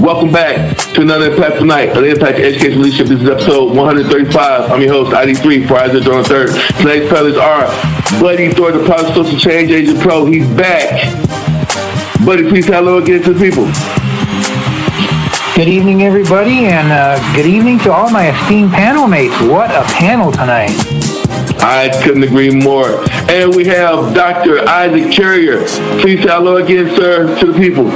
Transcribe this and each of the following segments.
Welcome back to another Impact Tonight on the Impact Education Leadership. This is episode 135. I'm your host, ID3, Friday, John 3rd. Tonight's fellas are Buddy Thor, the Positive Social Change Agent Pro. He's back. Buddy, please say hello again to the people. Good evening, everybody, and uh, good evening to all my esteemed panel mates. What a panel tonight! I couldn't agree more. And we have Dr. Isaac Carrier. Please say hello again, sir, to the people.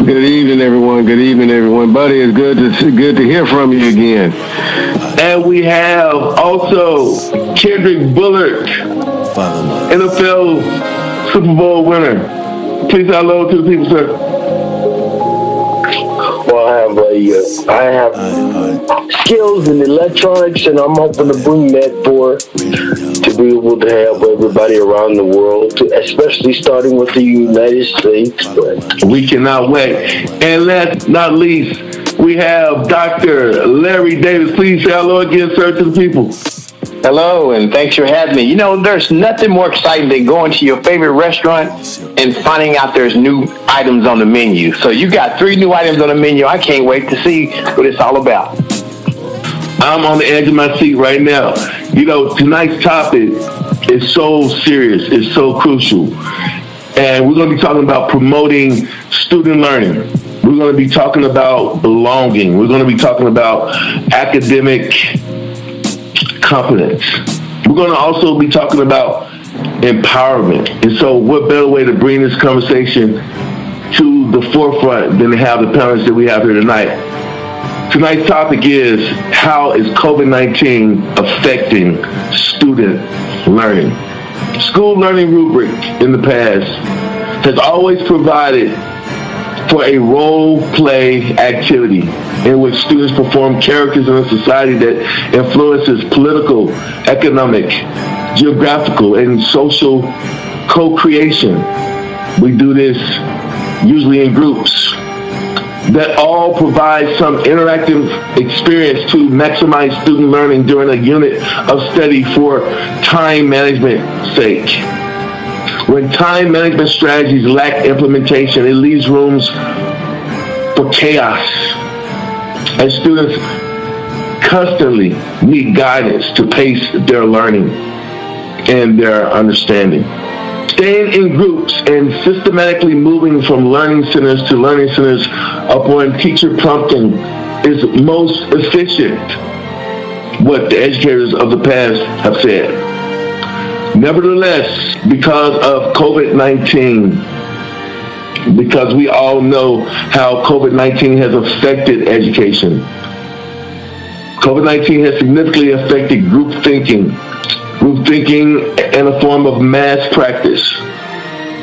Good evening, everyone. Good evening, everyone. Buddy, it's good to good to hear from you again. And we have also Kendrick Bullard, NFL Super Bowl winner. Please say hello to the people, sir. Well, I have a, uh, I have skills in electronics, and I'm hoping to bring that for to be able to help everybody around the world, to, especially starting with the United States. But We cannot wait. And last but not least, we have Dr. Larry Davis. Please say hello again, sir, to the people. Hello, and thanks for having me. You know, there's nothing more exciting than going to your favorite restaurant and finding out there's new items on the menu. So you got three new items on the menu. I can't wait to see what it's all about. I'm on the edge of my seat right now. You know, tonight's topic is so serious, it's so crucial. And we're going to be talking about promoting student learning. We're going to be talking about belonging. We're going to be talking about academic competence. We're going to also be talking about empowerment. And so, what better way to bring this conversation to the forefront than to have the parents that we have here tonight? Tonight's topic is how is COVID 19 affecting student learning? School learning rubric in the past has always provided for a role play activity in which students perform characters in a society that influences political, economic, geographical, and social co creation. We do this usually in groups that all provide some interactive experience to maximize student learning during a unit of study for time management sake. When time management strategies lack implementation, it leaves rooms for chaos as students constantly need guidance to pace their learning and their understanding. Staying in groups and systematically moving from learning centers to learning centers upon teacher prompting is most efficient, what the educators of the past have said. Nevertheless, because of COVID 19, because we all know how COVID 19 has affected education, COVID 19 has significantly affected group thinking, group thinking in a form of mass practice,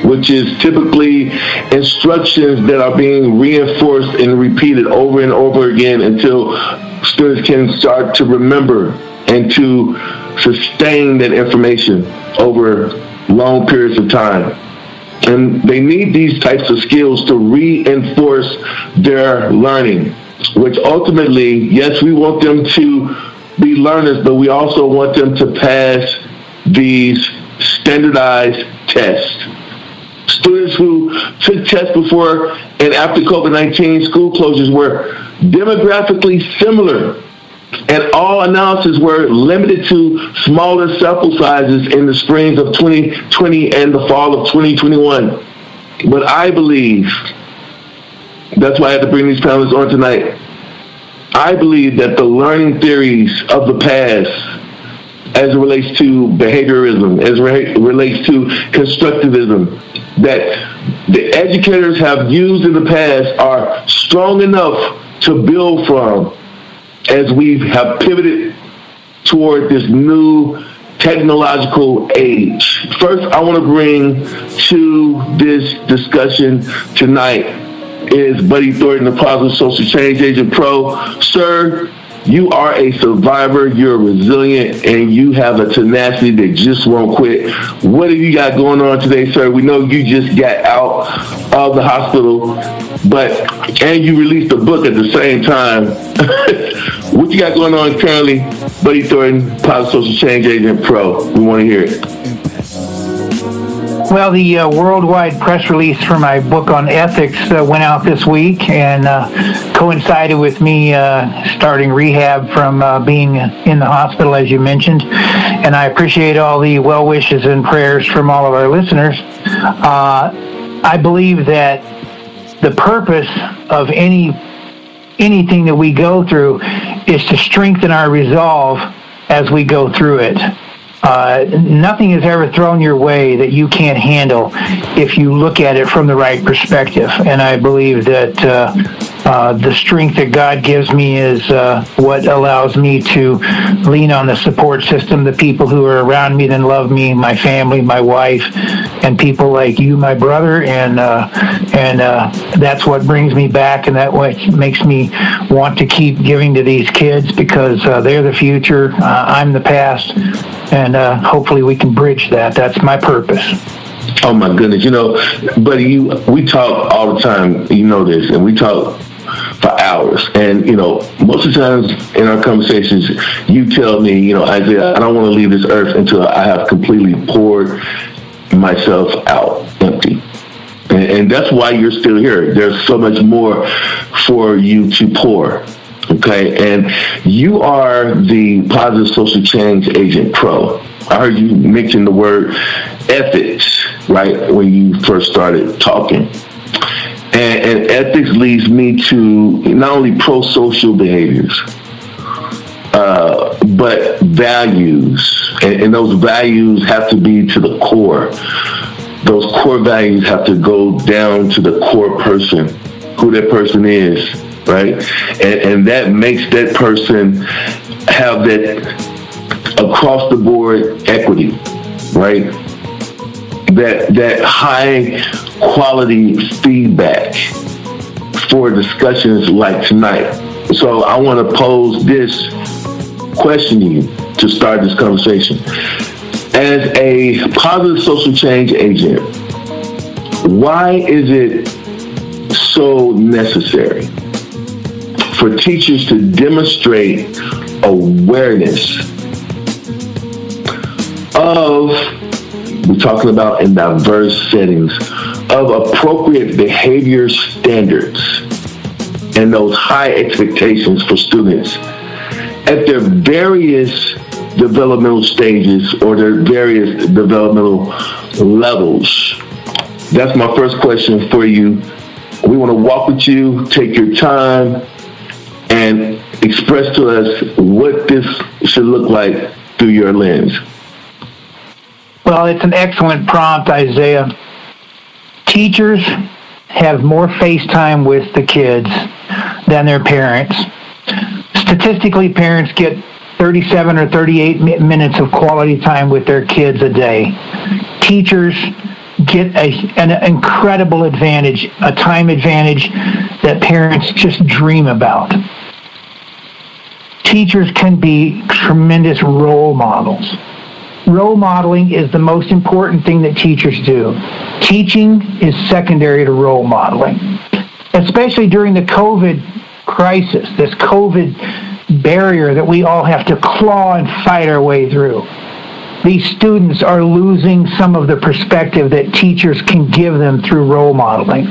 which is typically instructions that are being reinforced and repeated over and over again until students can start to remember and to sustain that information over long periods of time. And they need these types of skills to reinforce their learning, which ultimately, yes, we want them to be learners, but we also want them to pass these standardized tests. Students who took tests before and after COVID 19 school closures were demographically similar, and all analyses were limited to smaller sample sizes in the springs of 2020 and the fall of 2021. But I believe, that's why I had to bring these panelists on tonight. I believe that the learning theories of the past, as it relates to behaviorism, as it relates to constructivism, that the educators have used in the past are strong enough to build from as we have pivoted toward this new technological age. First, I want to bring to this discussion tonight is Buddy Thornton, the Positive Social Change Agent Pro. Sir, you are a survivor, you're resilient, and you have a tenacity that just won't quit. What have you got going on today, sir? We know you just got out of the hospital, but and you released a book at the same time. what you got going on currently, Buddy Thornton, Positive Social Change Agent Pro? We want to hear it. Well, the uh, worldwide press release for my book on ethics uh, went out this week and uh, coincided with me uh, starting rehab from uh, being in the hospital, as you mentioned. And I appreciate all the well wishes and prayers from all of our listeners. Uh, I believe that the purpose of any anything that we go through is to strengthen our resolve as we go through it. Uh, nothing is ever thrown your way that you can't handle if you look at it from the right perspective. And I believe that uh, uh, the strength that God gives me is uh, what allows me to lean on the support system, the people who are around me that love me, my family, my wife, and people like you, my brother. And uh, and uh, that's what brings me back, and that what makes me want to keep giving to these kids because they're the future. I'm the past and uh, hopefully we can bridge that. That's my purpose. Oh my goodness, you know, buddy, you we talk all the time. You know this, and we talk for hours. And you know, most of the times in our conversations, you tell me, you know, Isaiah, I don't want to leave this earth until I have completely poured myself out empty. And, and that's why you're still here. There's so much more for you to pour. Okay, and you are the Positive Social Change Agent Pro. I heard you mention the word ethics, right, when you first started talking. And, and ethics leads me to not only pro social behaviors, uh, but values. And, and those values have to be to the core. Those core values have to go down to the core person, who that person is right? And, and that makes that person have that across the board equity, right? That that high quality feedback for discussions like tonight. So I want to pose this question to you to start this conversation. As a positive social change agent, why is it so necessary for teachers to demonstrate awareness of, we're talking about in diverse settings, of appropriate behavior standards and those high expectations for students at their various developmental stages or their various developmental levels. That's my first question for you. We want to walk with you, take your time, and express to us what this should look like through your lens. Well, it's an excellent prompt, Isaiah. Teachers have more face time with the kids than their parents. Statistically, parents get 37 or 38 minutes of quality time with their kids a day. Teachers get a, an incredible advantage, a time advantage that parents just dream about. Teachers can be tremendous role models. Role modeling is the most important thing that teachers do. Teaching is secondary to role modeling, especially during the COVID crisis, this COVID barrier that we all have to claw and fight our way through these students are losing some of the perspective that teachers can give them through role modeling.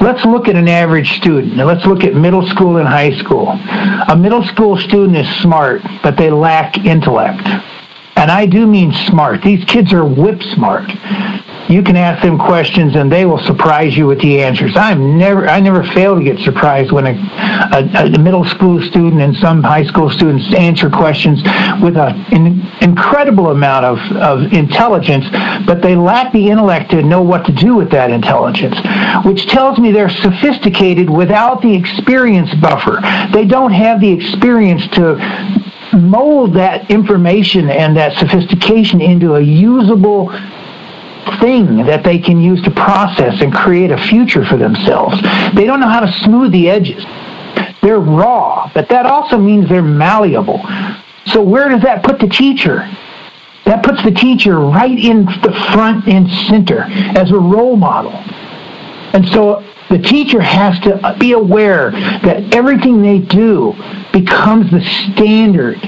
Let's look at an average student. Now let's look at middle school and high school. A middle school student is smart, but they lack intellect. And I do mean smart. These kids are whip smart you can ask them questions and they will surprise you with the answers. I'm never, I never fail to get surprised when a, a, a middle school student and some high school students answer questions with an incredible amount of, of intelligence, but they lack the intellect to know what to do with that intelligence, which tells me they're sophisticated without the experience buffer. They don't have the experience to mold that information and that sophistication into a usable thing that they can use to process and create a future for themselves. They don't know how to smooth the edges. They're raw, but that also means they're malleable. So where does that put the teacher? That puts the teacher right in the front and center as a role model. And so the teacher has to be aware that everything they do becomes the standard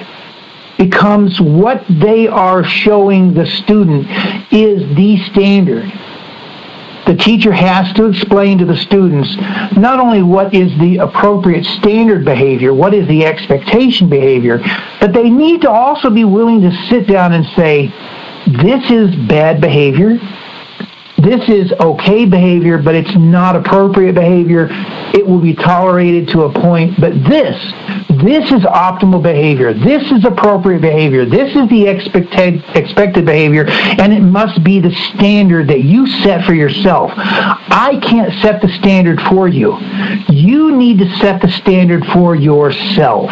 becomes what they are showing the student is the standard. The teacher has to explain to the students not only what is the appropriate standard behavior, what is the expectation behavior, but they need to also be willing to sit down and say, this is bad behavior, this is okay behavior, but it's not appropriate behavior. It will be tolerated to a point, but this, this is optimal behavior. This is appropriate behavior. This is the expected, expected behavior, and it must be the standard that you set for yourself. I can't set the standard for you. You need to set the standard for yourself.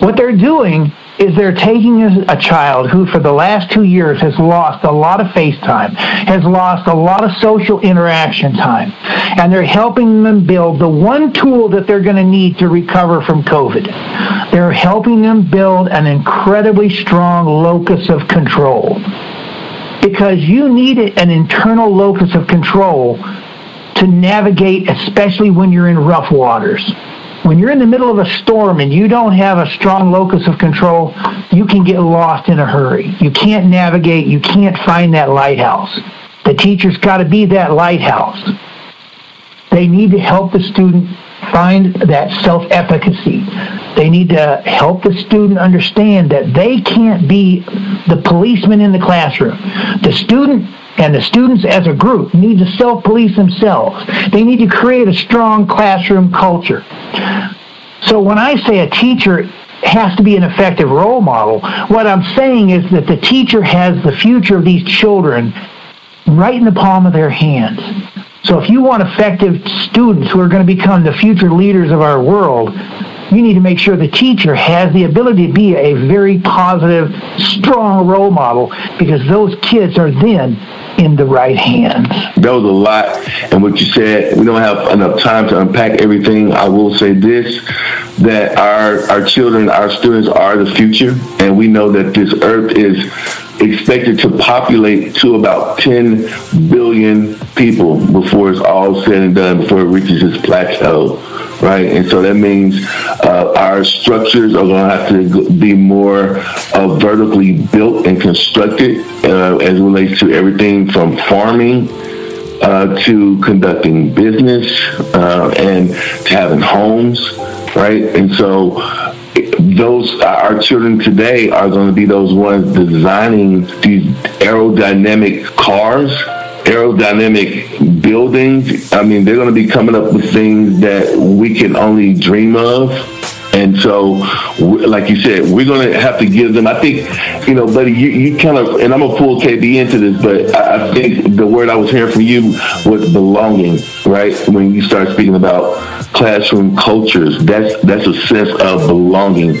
What they're doing is they're taking a, child who for the last two years has lost a lot of face time, has lost a lot of social interaction time, and they're helping them build the one tool that they're going to need to recover from COVID. They're helping them build an incredibly strong locus of control. Because you need an internal locus of control to navigate, especially when you're in rough waters when you're in the middle of a storm and you don't have a strong locus of control, you can get lost in a hurry. You can't navigate, you can't find that lighthouse. The teacher's got to be that lighthouse. They need to help the student find that self efficacy. They need to help the student understand that they can't be the policeman in the classroom. The student and the students as a group need to self-police themselves. They need to create a strong classroom culture. So when I say a teacher has to be an effective role model, what I'm saying is that the teacher has the future of these children right in the palm of their hands. So if you want effective students who are going to become the future leaders of our world, you need to make sure the teacher has the ability to be a very positive, strong role model because those kids are then in the right hands. That was a lot. And what you said, we don't have enough time to unpack everything. I will say this that our, our children, our students are the future. And we know that this earth is expected to populate to about 10 billion people before it's all said and done, before it reaches its plateau, right? And so that means uh, our structures are going to have to be more uh, vertically built and constructed uh, as relates to everything from farming uh, to conducting business uh, and to having homes, right? And so those our children today are going to be those ones designing these aerodynamic cars aerodynamic buildings. I mean they're going to be coming up with things that we can only dream of and so, like you said, we're going to have to give them. I think, you know, buddy, you, you kind of, and I'm to pull KB into this, but I, I think the word I was hearing from you was belonging, right? When you start speaking about classroom cultures, that's that's a sense of belonging,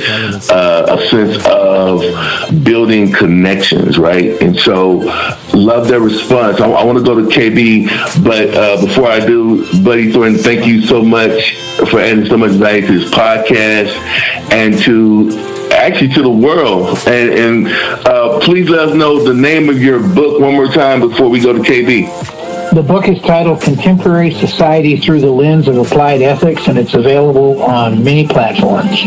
uh, a sense of building connections, right? And so, love their response. I, I want to go to KB, but uh, before I do, Buddy Thornton, thank you so much for adding so much value to this podcast and to actually to the world. And, and uh, please let us know the name of your book one more time before we go to KB. The book is titled Contemporary Society Through the Lens of Applied Ethics, and it's available on many platforms.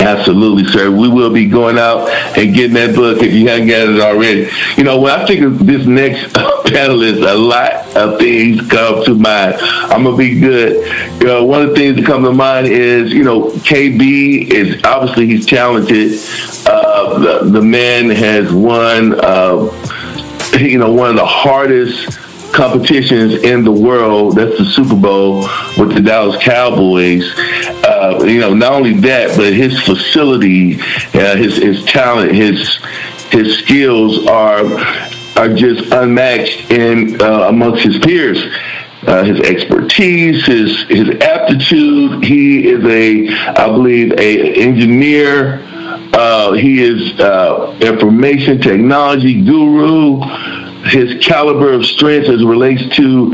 Absolutely, sir. We will be going out and getting that book if you haven't got it already. You know, when I think of this next panelist, a lot of things come to mind. I'm gonna be good. You know, one of the things that come to mind is, you know, KB is obviously he's talented. Uh, the, the man has won, uh, you know, one of the hardest competitions in the world. That's the Super Bowl with the Dallas Cowboys. Uh, you know, not only that, but his facility, uh, his his talent, his his skills are are just unmatched in uh, amongst his peers. Uh, his expertise, his his aptitude. He is a, I believe, a engineer. Uh, he is uh, information technology guru his caliber of strength as relates to,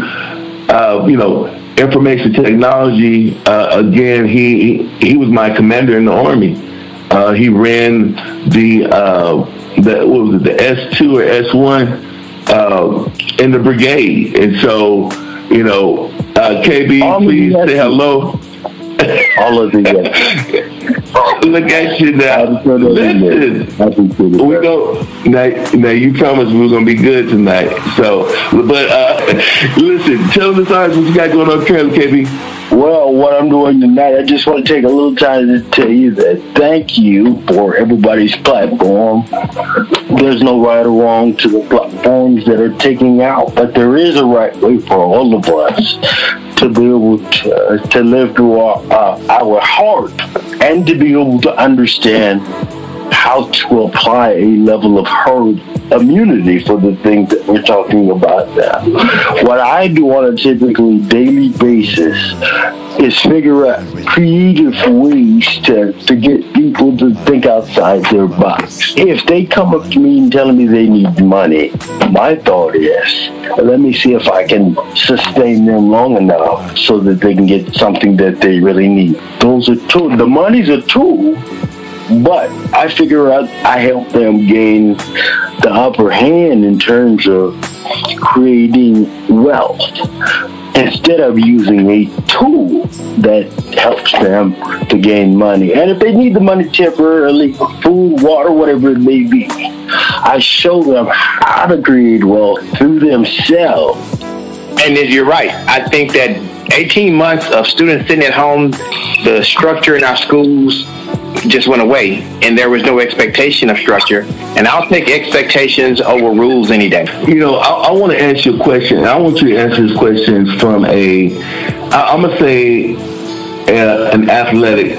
uh, you know, information technology. Uh, again, he he was my commander in the army. Uh, he ran the uh, the what was it, the S two or S one uh, in the brigade, and so you know, uh, KB, please say hello. all of the yes. Look at you now. Listen, we go now. Now you promised we were gonna be good tonight. So, but uh, listen, tell the audience what you got going on currently, KB. Well, what I'm doing tonight, I just want to take a little time to tell you that thank you for everybody's platform. There's no right or wrong to the platforms that are taking out, but there is a right way for all of us to be able to, to live through our, uh, our heart and to be able to understand how to apply a level of herd immunity for the things that we're talking about now. What I do on a typically daily basis is figure out creative ways to, to get people to think outside their box. If they come up to me and telling me they need money, my thought is, let me see if I can sustain them long enough so that they can get something that they really need. Those are tools. The money's a tool but I figure out I help them gain the upper hand in terms of creating wealth instead of using a tool that helps them to gain money. And if they need the money temporarily, food, water, whatever it may be, I show them how to create wealth through themselves. And you're right. I think that 18 months of students sitting at home, the structure in our schools, just went away and there was no expectation of structure. And I'll take expectations over rules any day. You know, I, I want to ask you a question. I want you to answer this question from a, I, I'm going to say, a, an athletic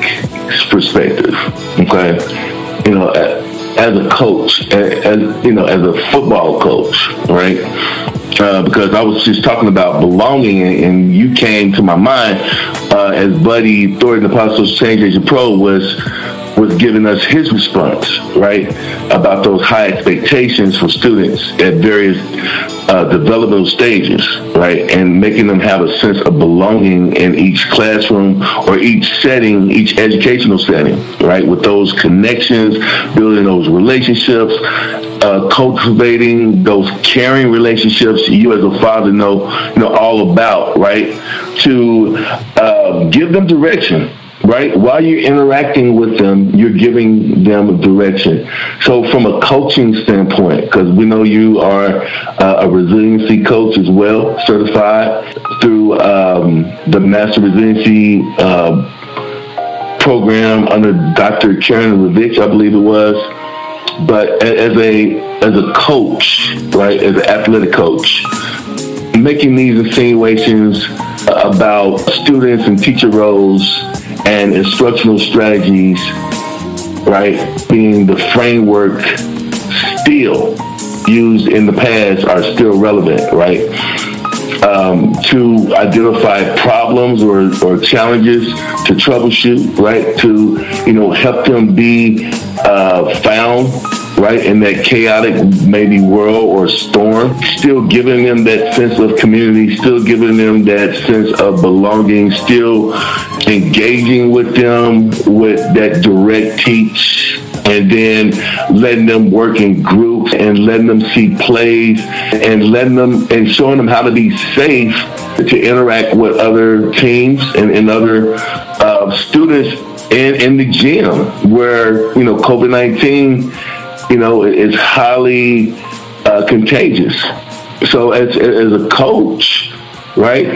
perspective. Okay. You know, as a coach, as, you know, as a football coach, right? Uh, because I was just talking about belonging, and you came to my mind uh, as Buddy Thornton, the Apostles Change Agent Pro, was was giving us his response, right, about those high expectations for students at various uh, developmental stages, right, and making them have a sense of belonging in each classroom or each setting, each educational setting, right, with those connections, building those relationships, uh, cultivating those caring relationships. You as a father know, know, all about, right, to uh, give them direction, right? While you're interacting with them, you're giving them direction. So, from a coaching standpoint, because we know you are uh, a resiliency coach as well, certified through um, the Master Resiliency uh, program under Dr. Karen Reivich, I believe it was. But as a as a coach, right, as an athletic coach, making these insinuations about students and teacher roles and instructional strategies, right, being the framework still used in the past are still relevant, right? Um, to identify problems or, or challenges to troubleshoot, right? To, you know, help them be uh, found right, in that chaotic maybe world or storm, still giving them that sense of community, still giving them that sense of belonging, still engaging with them with that direct teach and then letting them work in groups and letting them see plays and letting them and showing them how to be safe to interact with other teams and, and other uh, students in, in the gym where you know COVID-19 you know, it's highly uh, contagious. So as, as a coach, right,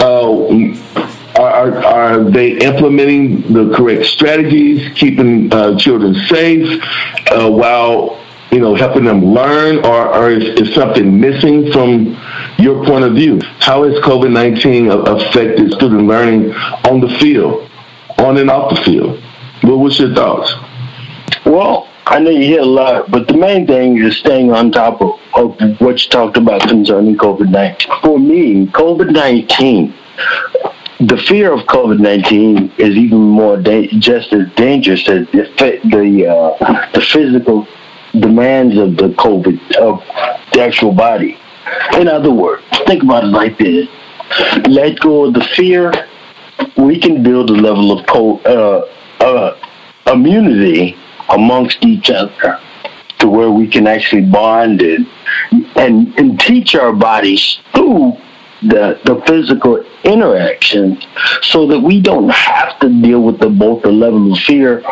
uh, are, are they implementing the correct strategies, keeping uh, children safe uh, while, you know, helping them learn or, or is, is, something missing from your point of view? How has COVID-19 affected student learning on the field, on and off the field? What was your thoughts? Well, I know you hear a lot, but the main thing is staying on top of, of what you talked about concerning COVID 19. For me, COVID 19, the fear of COVID 19 is even more da- just as dangerous as the, the, uh, the physical demands of the COVID, of the actual body. In other words, think about it like this let go of the fear, we can build a level of co- uh, uh, immunity amongst each other to where we can actually bond and and, and teach our bodies through the the physical interaction so that we don't have to deal with the both the level of fear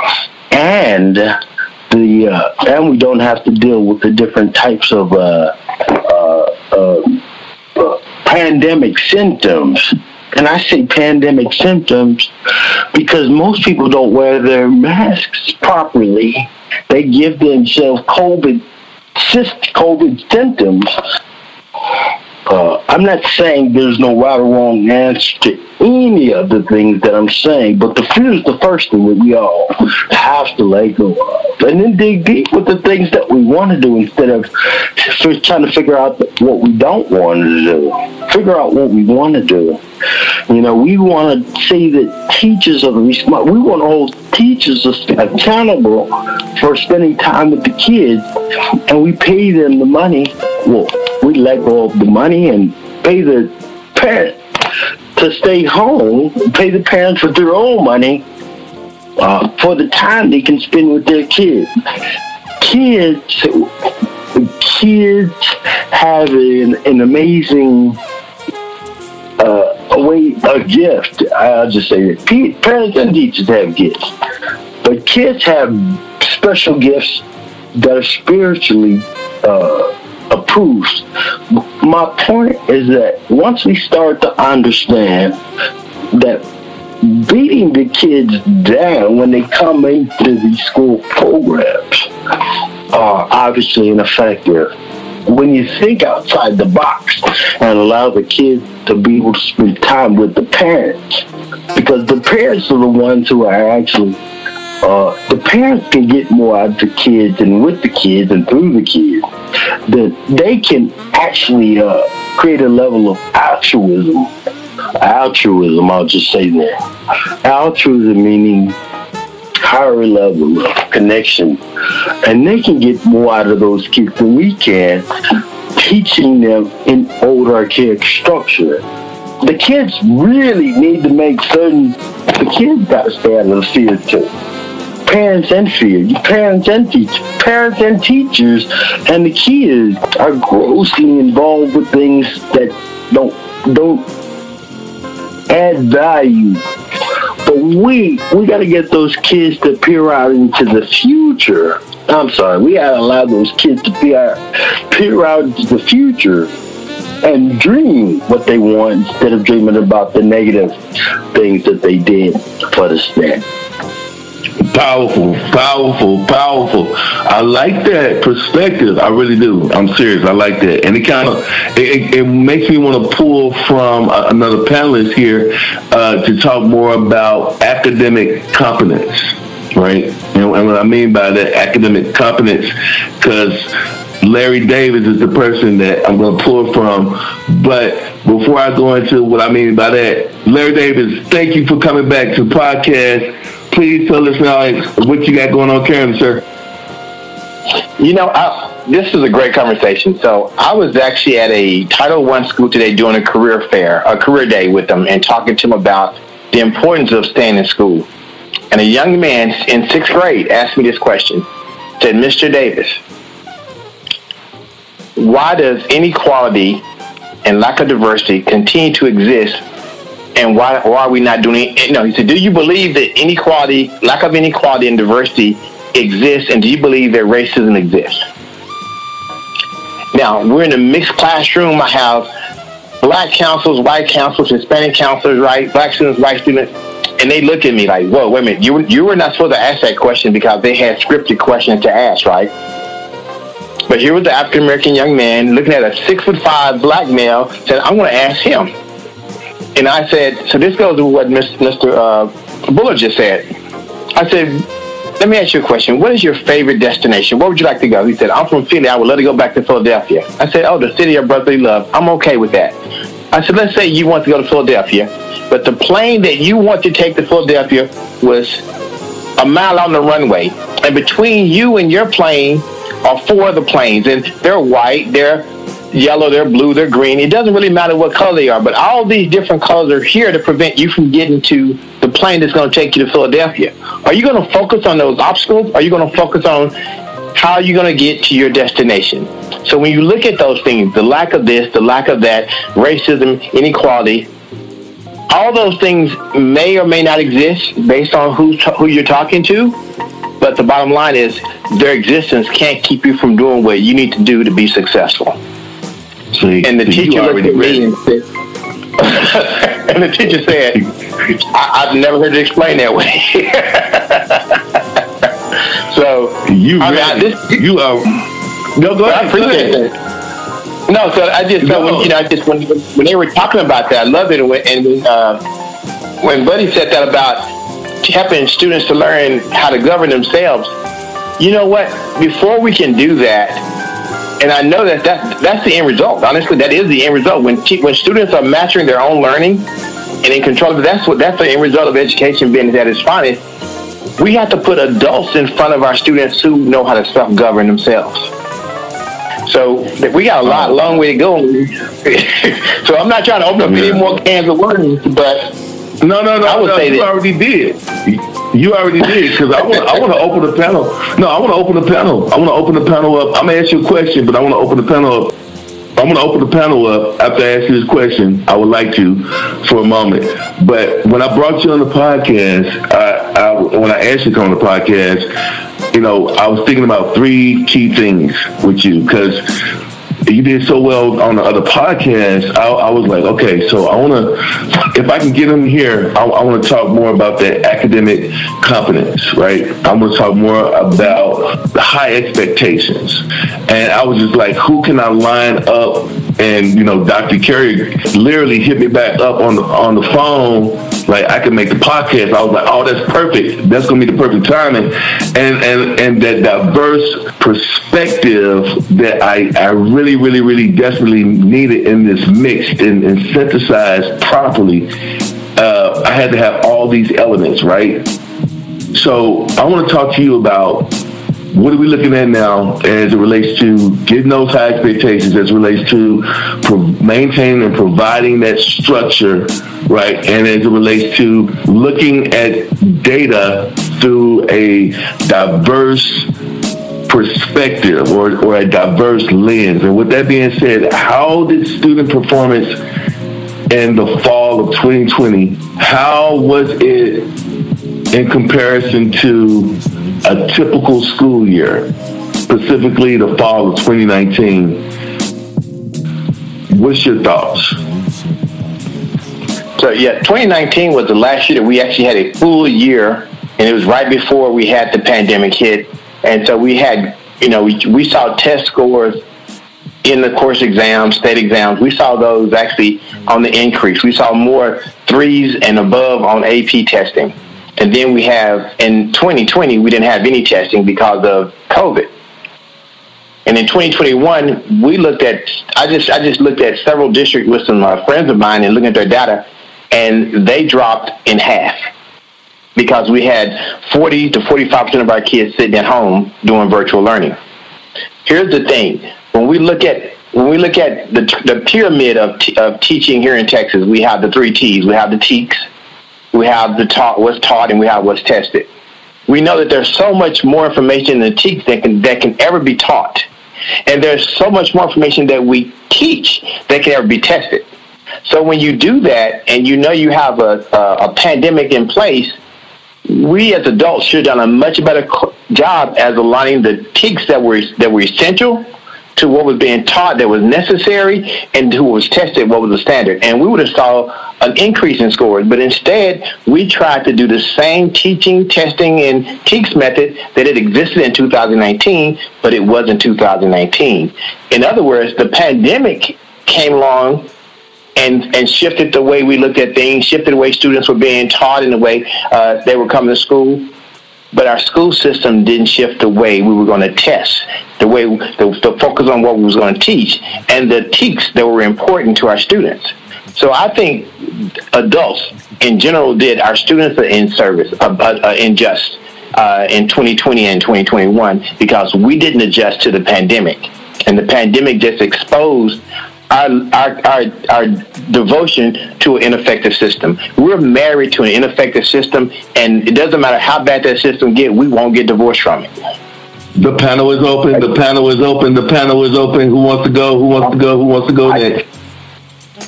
and the uh, and we don't have to deal with the different types of uh, uh, uh pandemic symptoms. And I say pandemic symptoms because most people don't wear their masks properly. They give themselves COVID, COVID symptoms uh, I'm not saying there's no right or wrong answer to any of the things that I'm saying, but the fear is the first thing that we all have to let go of. And then dig deep with the things that we want to do instead of trying to figure out what we don't want to do. Figure out what we want to do. You know, we want to see that teachers are the responsible. We want to hold teachers accountable for spending time with the kids, and we pay them the money. Well, we let go of the money and pay the parent to stay home, pay the parents with their own money uh, for the time they can spend with their kids. Kids, kids have an, an amazing uh, way, a gift. I'll just say that parents and teachers have gifts, but kids have special gifts that are spiritually uh, approved. My point is that once we start to understand that beating the kids down when they come into these school programs are obviously ineffective. When you think outside the box and allow the kids to be able to spend time with the parents, because the parents are the ones who are actually uh, the parents can get more out of the kids and with the kids and through the kids that they can actually uh, create a level of altruism. Altruism, I'll just say that. Altruism meaning higher level of connection. And they can get more out of those kids than we can, teaching them in old archaic structure. The kids really need to make certain the kids got to stay out of the field too parents and fear, parents and teachers, parents and teachers, and the kids are grossly involved with things that don't don't add value. But we we got to get those kids to peer out into the future. I'm sorry, we got to allow those kids to peer peer out into the future and dream what they want instead of dreaming about the negative things that they did for the stand. Powerful, powerful, powerful. I like that perspective. I really do. I'm serious. I like that, and it kind of it, it makes me want to pull from another panelist here uh, to talk more about academic competence, right? And, and what I mean by that academic competence, because Larry Davis is the person that I'm going to pull from. But before I go into what I mean by that, Larry Davis, thank you for coming back to the podcast please tell us now what you got going on, Karen, sir. You know, I, this is a great conversation. So I was actually at a Title One school today doing a career fair, a career day with them, and talking to them about the importance of staying in school. And a young man in sixth grade asked me this question. Said, Mr. Davis, why does inequality and lack of diversity continue to exist and why, why are we not doing it? Know, he said, do you believe that inequality, lack of inequality and diversity exists, and do you believe that racism exists? Now, we're in a mixed classroom. I have black counselors, white counselors, Hispanic counselors, right? Black students, white students. And they look at me like, whoa, wait a minute. You, you were not supposed to ask that question because they had scripted questions to ask, right? But here was the African American young man looking at a six foot five black male, said, I'm going to ask him. And I said, so this goes to what Mr. Uh, Bullard just said. I said, let me ask you a question. What is your favorite destination? Where would you like to go? He said, I'm from Philly. I would love to go back to Philadelphia. I said, oh, the city of brotherly love. I'm okay with that. I said, let's say you want to go to Philadelphia, but the plane that you want to take to Philadelphia was a mile on the runway. And between you and your plane are four other planes, and they're white, they're yellow, they're blue, they're green. It doesn't really matter what color they are, but all these different colors are here to prevent you from getting to the plane that's going to take you to Philadelphia. Are you going to focus on those obstacles? Are you going to focus on how you're you going to get to your destination? So when you look at those things, the lack of this, the lack of that, racism, inequality, all those things may or may not exist based on who who you're talking to. But the bottom line is their existence can't keep you from doing what you need to do to be successful. See, and the see, teacher looked at me and said, and the teacher said, I, "I've never heard it explained that way." so You I mean, I- this- you are. No, go I ahead. go appreciate ahead. that. No, so I just so No. when, you know I just when when they were talking about that, I loved it. And when, and when, uh, when Buddy said that about helping students to learn how to govern themselves, you know what? Before we can do that, and I know that, that that's the end result. Honestly, that is the end result. When when students are mastering their own learning and in control of that's what that's the end result of education being at its finest. We have to put adults in front of our students who know how to self-govern themselves. So we got a lot, long way to go. so I'm not trying to open up any more cans of worms, but No, no, no. I would no, say you that- already did. You already did because I want. I want to open the panel. No, I want to open the panel. I want to open the panel up. I'm gonna ask you a question, but I want to open the panel up. I'm gonna open the panel up after I ask you this question. I would like to for a moment. But when I brought you on the podcast, I, I when I asked you to come on the podcast, you know, I was thinking about three key things with you because you did so well on the other podcast. I, I was like, okay, so I want to, if I can get him here, I, I want to talk more about that academic competence, right? I want to talk more about the high expectations. And I was just like, who can I line up? And you know, Dr. Kerry literally hit me back up on the on the phone, like I can make the podcast. I was like, oh, that's perfect. That's gonna be the perfect timing. And and and that diverse perspective that I I really really really desperately needed in this mixed and, and synthesized properly. Uh, I had to have all these elements, right? So I want to talk to you about what are we looking at now as it relates to getting those high expectations, as it relates to pro- maintaining and providing that structure, right? And as it relates to looking at data through a diverse perspective or, or a diverse lens. And with that being said, how did student performance in the fall of 2020, how was it in comparison to a typical school year, specifically the fall of 2019. What's your thoughts? So yeah, 2019 was the last year that we actually had a full year, and it was right before we had the pandemic hit, and so we had, you know, we, we saw test scores in the course exams, state exams. We saw those actually on the increase. We saw more threes and above on AP testing, and then we have in 2020 we didn't have any testing because of COVID. And in 2021, we looked at. I just I just looked at several districts with some uh, friends of mine and looking at their data, and they dropped in half because we had 40 to 45 percent of our kids sitting at home doing virtual learning. Here's the thing: when we look at when we look at the, the pyramid of, t- of teaching here in Texas, we have the three T's. We have the TEKS, we have the taught, what's taught, and we have what's tested. We know that there's so much more information in the TEKS that can that can ever be taught. And there's so much more information that we teach that can ever be tested. So when you do that and you know you have a, a, a pandemic in place, we as adults should have done a much better job as aligning the TEKS that were, that were essential to what was being taught that was necessary and who was tested what was the standard. And we would have saw an increase in scores. But instead, we tried to do the same teaching, testing, and TEKS method that it existed in 2019, but it wasn't 2019. In other words, the pandemic came along and, and shifted the way we looked at things, shifted the way students were being taught in the way uh, they were coming to school. But our school system didn't shift the way we were going to test, the way the, the focus on what we was going to teach, and the TEKS that were important to our students. So I think adults in general did our students are in service, uh, uh, in just uh, in 2020 and 2021 because we didn't adjust to the pandemic, and the pandemic just exposed our, our, our, our devotion to an ineffective system. We're married to an ineffective system, and it doesn't matter how bad that system get, we won't get divorced from it. The panel is open. The panel is open. The panel is open. Who wants to go? Who wants to go? Who wants to go next?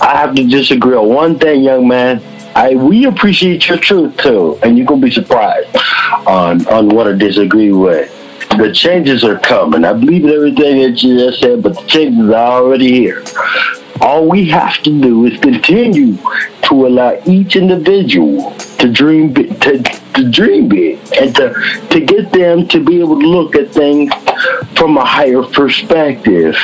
I have to disagree on one thing, young man. I we appreciate your truth too, and you're gonna be surprised on on what I disagree with. The changes are coming. I believe in everything that you just said, but the changes are already here. All we have to do is continue to allow each individual to dream to, to dream big, and to to get them to be able to look at things from a higher perspective.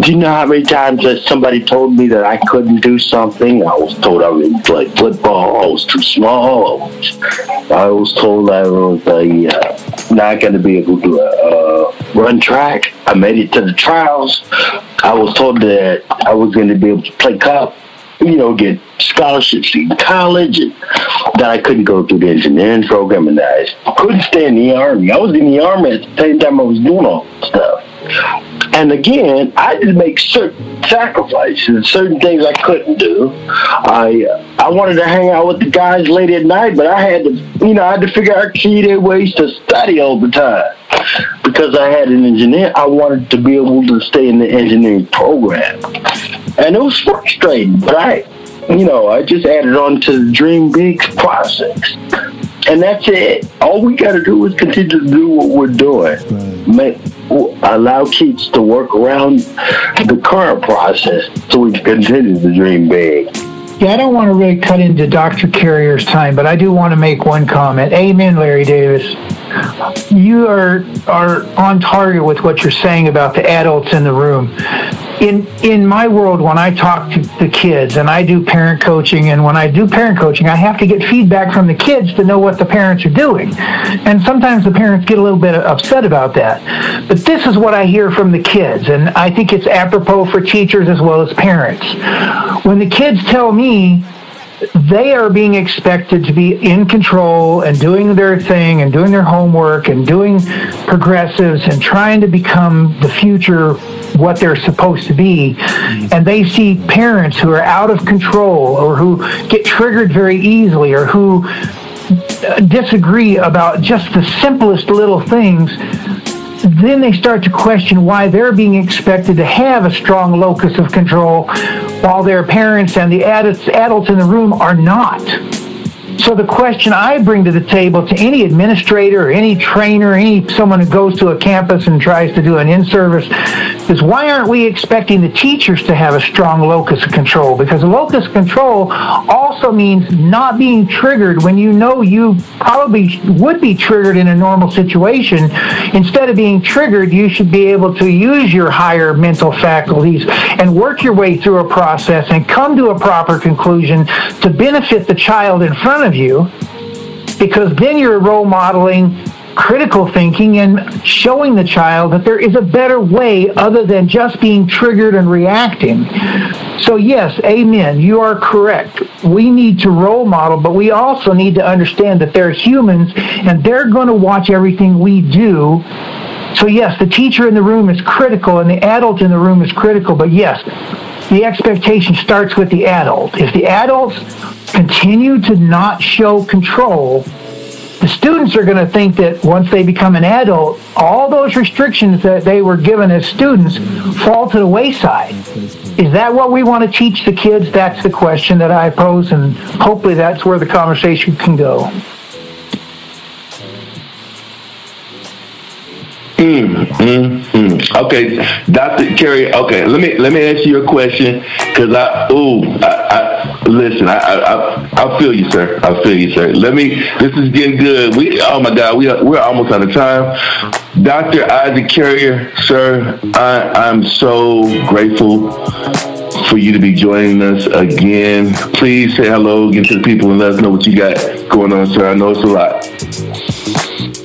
Do you know how many times that somebody told me that I couldn't do something? I was told I would play football. I was too small. I was, I was told I was uh, not going to be able to uh, run track. I made it to the trials. I was told that I was going to be able to play cop you know, get scholarships in college, and that I couldn't go through the engineering program, and that I couldn't stay in the army. I was in the army at the same time I was doing all this stuff. And again, I to make certain sacrifices, certain things I couldn't do. I I wanted to hang out with the guys late at night, but I had to, you know, I had to figure out creative ways to study all the time because I had an engineer. I wanted to be able to stay in the engineering program, and it was frustrating. But I, you know, I just added on to the Dream Big process, and that's it. All we got to do is continue to do what we're doing. Make, allow kids to work around the current process so we can continue to dream big. Yeah, I don't want to really cut into Dr. Carrier's time, but I do want to make one comment. Amen, Larry Davis. You are are on target with what you're saying about the adults in the room in in my world when i talk to the kids and i do parent coaching and when i do parent coaching i have to get feedback from the kids to know what the parents are doing. And sometimes the parents get a little bit upset about that. But this is what i hear from the kids and i think it's apropos for teachers as well as parents. When the kids tell me they are being expected to be in control and doing their thing and doing their homework and doing progressives and trying to become the future what they're supposed to be. And they see parents who are out of control or who get triggered very easily or who uh, disagree about just the simplest little things then they start to question why they're being expected to have a strong locus of control while their parents and the adults, adults in the room are not. So the question I bring to the table to any administrator or any trainer, any someone who goes to a campus and tries to do an in-service is why aren't we expecting the teachers to have a strong locus of control? Because locus of control also means not being triggered when you know you probably would be triggered in a normal situation. Instead of being triggered, you should be able to use your higher mental faculties and work your way through a process and come to a proper conclusion to benefit the child in front of of you because then you're role modeling critical thinking and showing the child that there is a better way other than just being triggered and reacting. So, yes, amen. You are correct. We need to role model, but we also need to understand that they're humans and they're going to watch everything we do. So, yes, the teacher in the room is critical and the adult in the room is critical, but yes, the expectation starts with the adult. If the adults continue to not show control, the students are going to think that once they become an adult, all those restrictions that they were given as students fall to the wayside. Is that what we want to teach the kids? That's the question that I pose, and hopefully that's where the conversation can go. Mm, mm, mm. Okay, Doctor Kerry. Okay, let me let me ask you a question because I oh I, I listen. I, I I feel you, sir. I feel you, sir. Let me. This is getting good. We oh my God, we we're almost out of time. Doctor Isaac Carrier, sir. I I'm so grateful for you to be joining us again. Please say hello again to the people and let us know what you got going on, sir. I know it's a lot.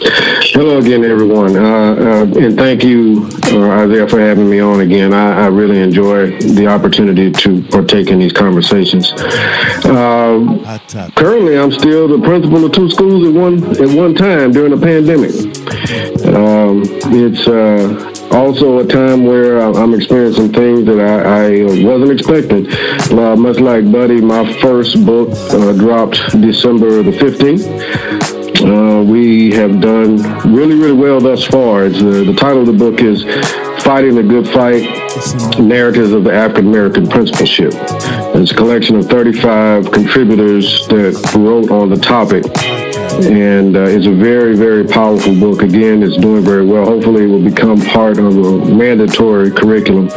Hello again, everyone, uh, uh, and thank you, uh, Isaiah, for having me on again. I, I, really enjoy the opportunity to partake in these conversations. Um, currently, I'm still the principal of two schools at one at one time during the pandemic. Um, it's uh, also a time where I'm experiencing things that I, I wasn't expecting. Uh, much like Buddy, my first book uh, dropped December the 15th. Uh, we have done really, really well thus far. It's, uh, the title of the book is Fighting the Good Fight Narratives of the African American Principalship. It's a collection of 35 contributors that wrote on the topic and uh, it's a very, very powerful book. Again, it's doing very well. Hopefully, it will become part of a mandatory curriculum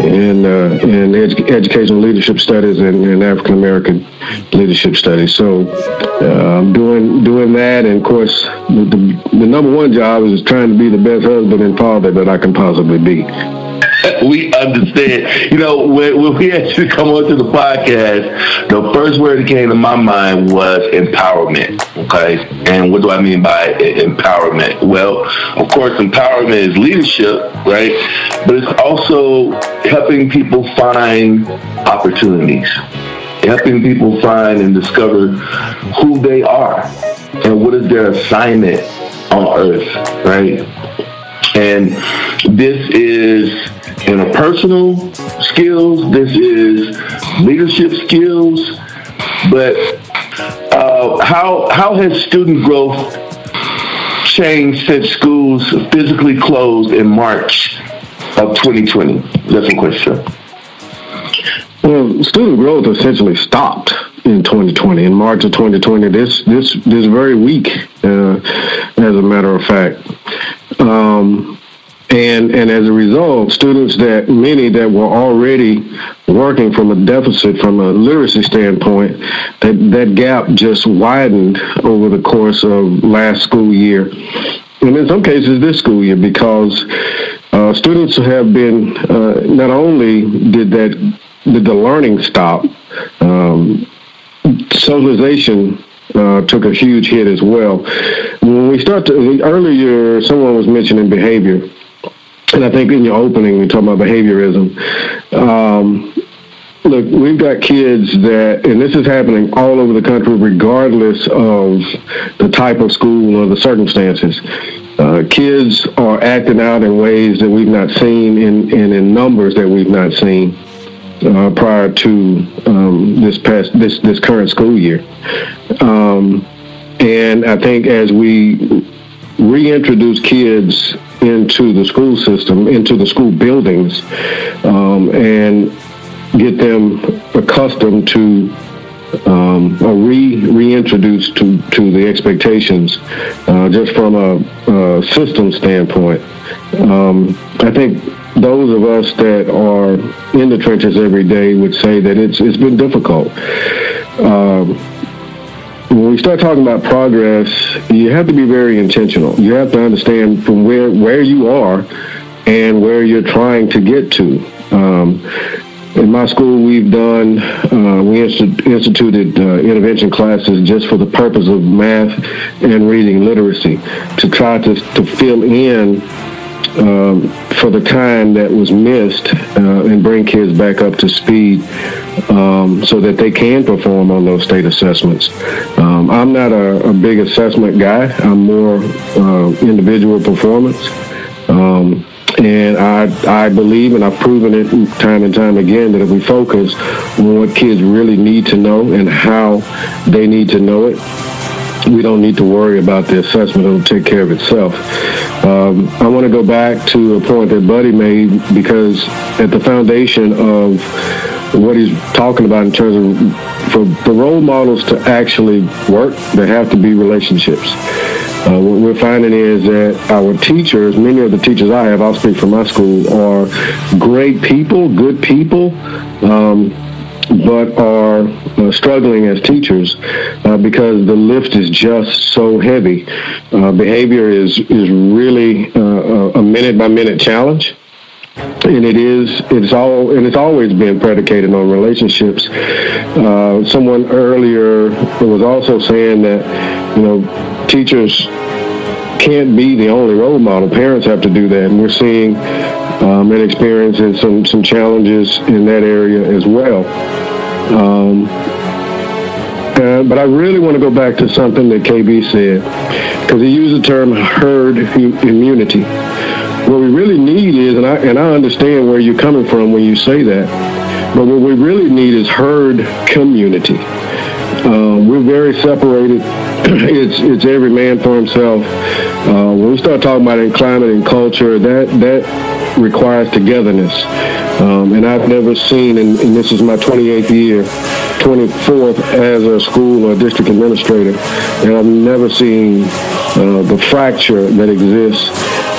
in uh, in edu- educational leadership studies and, and African American leadership studies. So, uh, I'm doing doing that, and of course, the, the, the number one job is trying to be the best husband and father that I can possibly be. we understand. You know, when, when we actually come onto the podcast, the first word that came to my mind was empowerment. Okay, and what do I mean by empowerment? Well, of course, empowerment is leadership, right? But it's also helping people find opportunities, helping people find and discover who they are and what is their assignment on earth, right? And this is interpersonal skills, this is leadership skills, but uh, how, how has student growth changed since schools physically closed in March of 2020? That's a question. Well, student growth essentially stopped in 2020, in March of 2020. This this this very week, uh, as a matter of fact. Um, and and as a result, students that many that were already working from a deficit from a literacy standpoint, that that gap just widened over the course of last school year, and in some cases this school year because uh, students have been uh, not only did that did the learning stop, um, socialization uh, took a huge hit as well. When we start to earlier, someone was mentioning behavior and I think in your opening, we talked about behaviorism. Um, look, we've got kids that, and this is happening all over the country, regardless of the type of school or the circumstances. Uh, kids are acting out in ways that we've not seen in, in, in, numbers that we've not seen uh, prior to um, this past this this current school year. Um, and I think as we reintroduce kids into the school system, into the school buildings, um, and get them accustomed to um, re reintroduced to to the expectations, uh, just from a, a system standpoint. Um, I think those of us that are in the trenches every day would say that it's it's been difficult. Um, when we start talking about progress, you have to be very intentional. You have to understand from where where you are and where you're trying to get to. Um, in my school, we've done uh, we instituted uh, intervention classes just for the purpose of math and reading literacy to try to to fill in um, for the time that was missed uh, and bring kids back up to speed um, so that they can perform on those state assessments. Um, I'm not a, a, big assessment guy. I'm more uh, individual performance. Um, and I, I believe, and I've proven it time and time again, that if we focus on what kids really need to know and how they need to know it, we don't need to worry about the assessment. It'll take care of itself. Um, I want to go back to a point that Buddy made because at the foundation of what he's talking about in terms of for the role models to actually work, there have to be relationships. Uh, what we're finding is that our teachers, many of the teachers I have, I'll speak for my school, are great people, good people. Um, but are uh, struggling as teachers uh, because the lift is just so heavy. Uh, behavior is is really uh, a minute by minute challenge. And it is. It's all, and it's always been predicated on relationships. Uh, someone earlier was also saying that, you know, teachers can't be the only role model. Parents have to do that, and we're seeing um, and experiencing some some challenges in that area as well. Um, uh, but I really want to go back to something that KB said because he used the term herd immunity. What we really need is, and I and I understand where you're coming from when you say that, but what we really need is herd community. Um, we're very separated it's it's every man for himself. Uh, when we start talking about climate and culture, that that requires togetherness. Um, and I've never seen, and, and, this is my 28th year, 24th as a school or district administrator, and I've never seen uh, the fracture that exists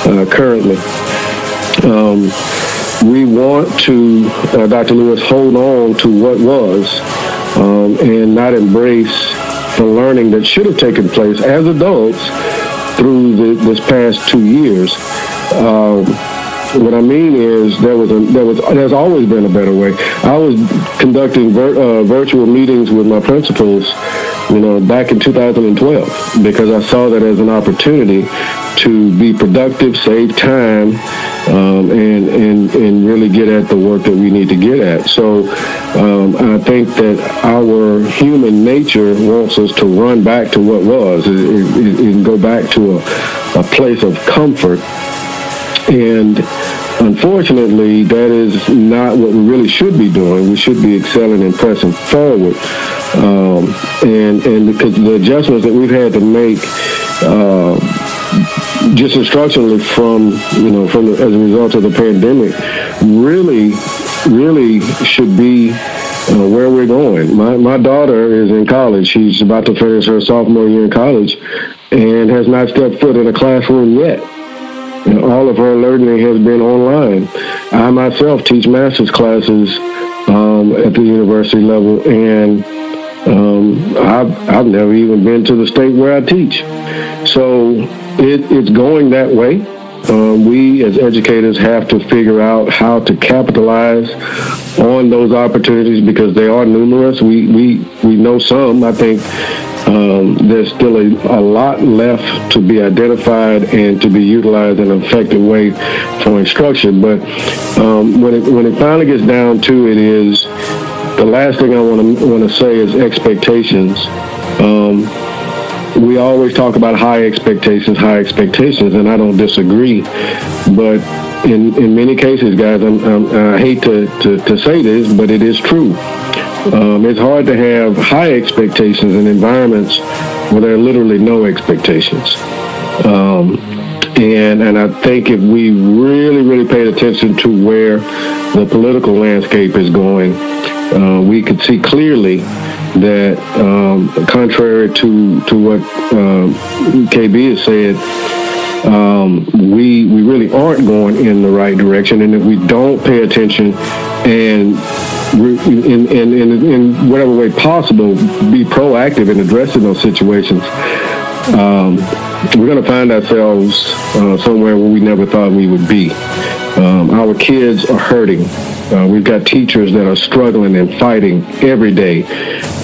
uh, currently. Um, we want to, uh, Dr. Lewis, hold on to what was um, and not embrace the learning that should have taken place as adults through the, this past two years. Um, what I mean is there was a, there was there's always been a better way. I was conducting vir, uh, virtual meetings with my principals, you know, back in 2012 because I saw that as an opportunity to be productive, save time, um, and, and, and really get at the work that we need to get at. So um, I think that our human nature wants us to run back to what was and go back to a, a place of comfort. And unfortunately, that is not what we really should be doing. We should be excelling and pressing forward. Um, and, and because the adjustments that we've had to make uh, just instructionally from you know from the, as a result of the pandemic really really should be uh, where we're going. My my daughter is in college. She's about to finish her sophomore year in college, and has not stepped foot in a classroom yet. And all of her learning has been online. I myself teach master's classes um, at the university level, and um, I've, I've never even been to the state where I teach. So it, it's going that way. Um, we as educators have to figure out how to capitalize on those opportunities because they are numerous. We we, we know some. I think um, there's still a, a lot left to be identified and to be utilized in an effective way for instruction. But um, when it when it finally gets down to it, is the last thing I want to want to say is expectations. We always talk about high expectations, high expectations, and I don't disagree. But in, in many cases, guys, I'm, I'm, i hate to, to, to, say this, but it is true. Um, it's hard to have high expectations in environments where there are literally no expectations. Um, and, and I think if we really, really paid attention to where the political landscape is going, uh, we could see clearly that, um, contrary to to what uh, KB has said, um, we we really aren't going in the right direction, and if we don't pay attention and in, in, in, in whatever way possible, be proactive in addressing those situations. Um, we're going to find ourselves uh, somewhere where we never thought we would be. Um, our kids are hurting. Uh, we've got teachers that are struggling and fighting every day,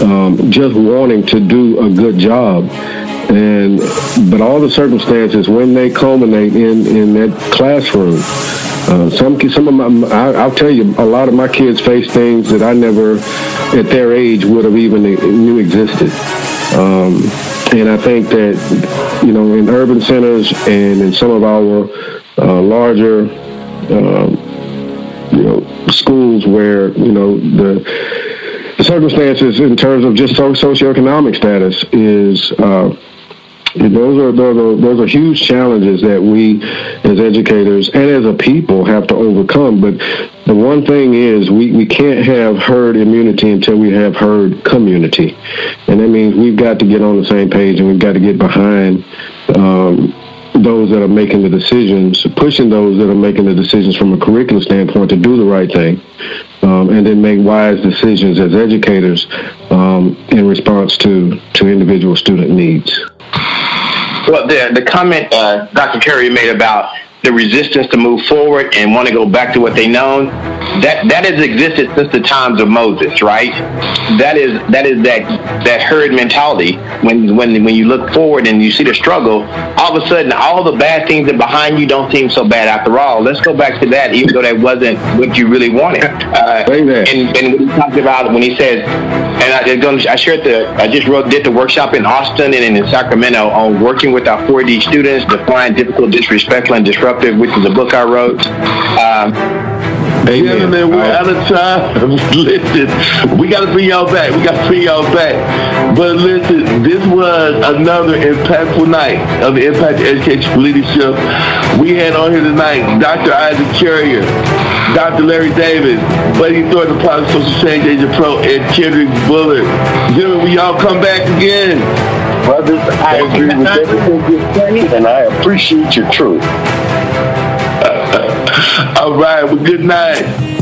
um, just wanting to do a good job. And but all the circumstances when they culminate in in that classroom, uh, some some of my I, will tell you a lot of my kids face things that I never at their age would have even knew existed. Um, and I think that you know in urban centers and in some of our uh, larger um, you know schools where you know the circumstances in terms of just socioeconomic status is uh, those are, those are those are huge challenges that we as educators and as a people have to overcome. But the one thing is we, we can't have herd immunity until we have herd community. And that means we've got to get on the same page and we've got to get behind um, those that are making the decisions, pushing those that are making the decisions from a curriculum standpoint to do the right thing, um, and then make wise decisions as educators um, in response to, to individual student needs. Well, the, the comment uh, Dr. Curry made about the resistance to move forward and want to go back to what they know, that that has existed since the times of Moses, right? That is that is that that herd mentality. When when when you look forward and you see the struggle, all of a sudden all the bad things that behind you don't seem so bad after all. Let's go back to that, even though that wasn't what you really wanted. Uh, and, and when he talked about when he says, and I, I shared the I just wrote did the workshop in Austin and in Sacramento on working with our 4D students, define difficult, disrespectful, and disruptive, which is a book I wrote. Um, Amen. Gentlemen, we're out of time. listen, we got to bring y'all back. We got to bring y'all back. But listen, this was another impactful night of the Impact Education Leadership. We had on here tonight Dr. Isaac Carrier, Dr. Larry Davis, Buddy Thornton, Product Social Change Agent Pro, and Kendrick Bullard. Gentlemen, we all come back again. Brothers, I agree with everything you're saying, and I appreciate your truth. All right, well, good night.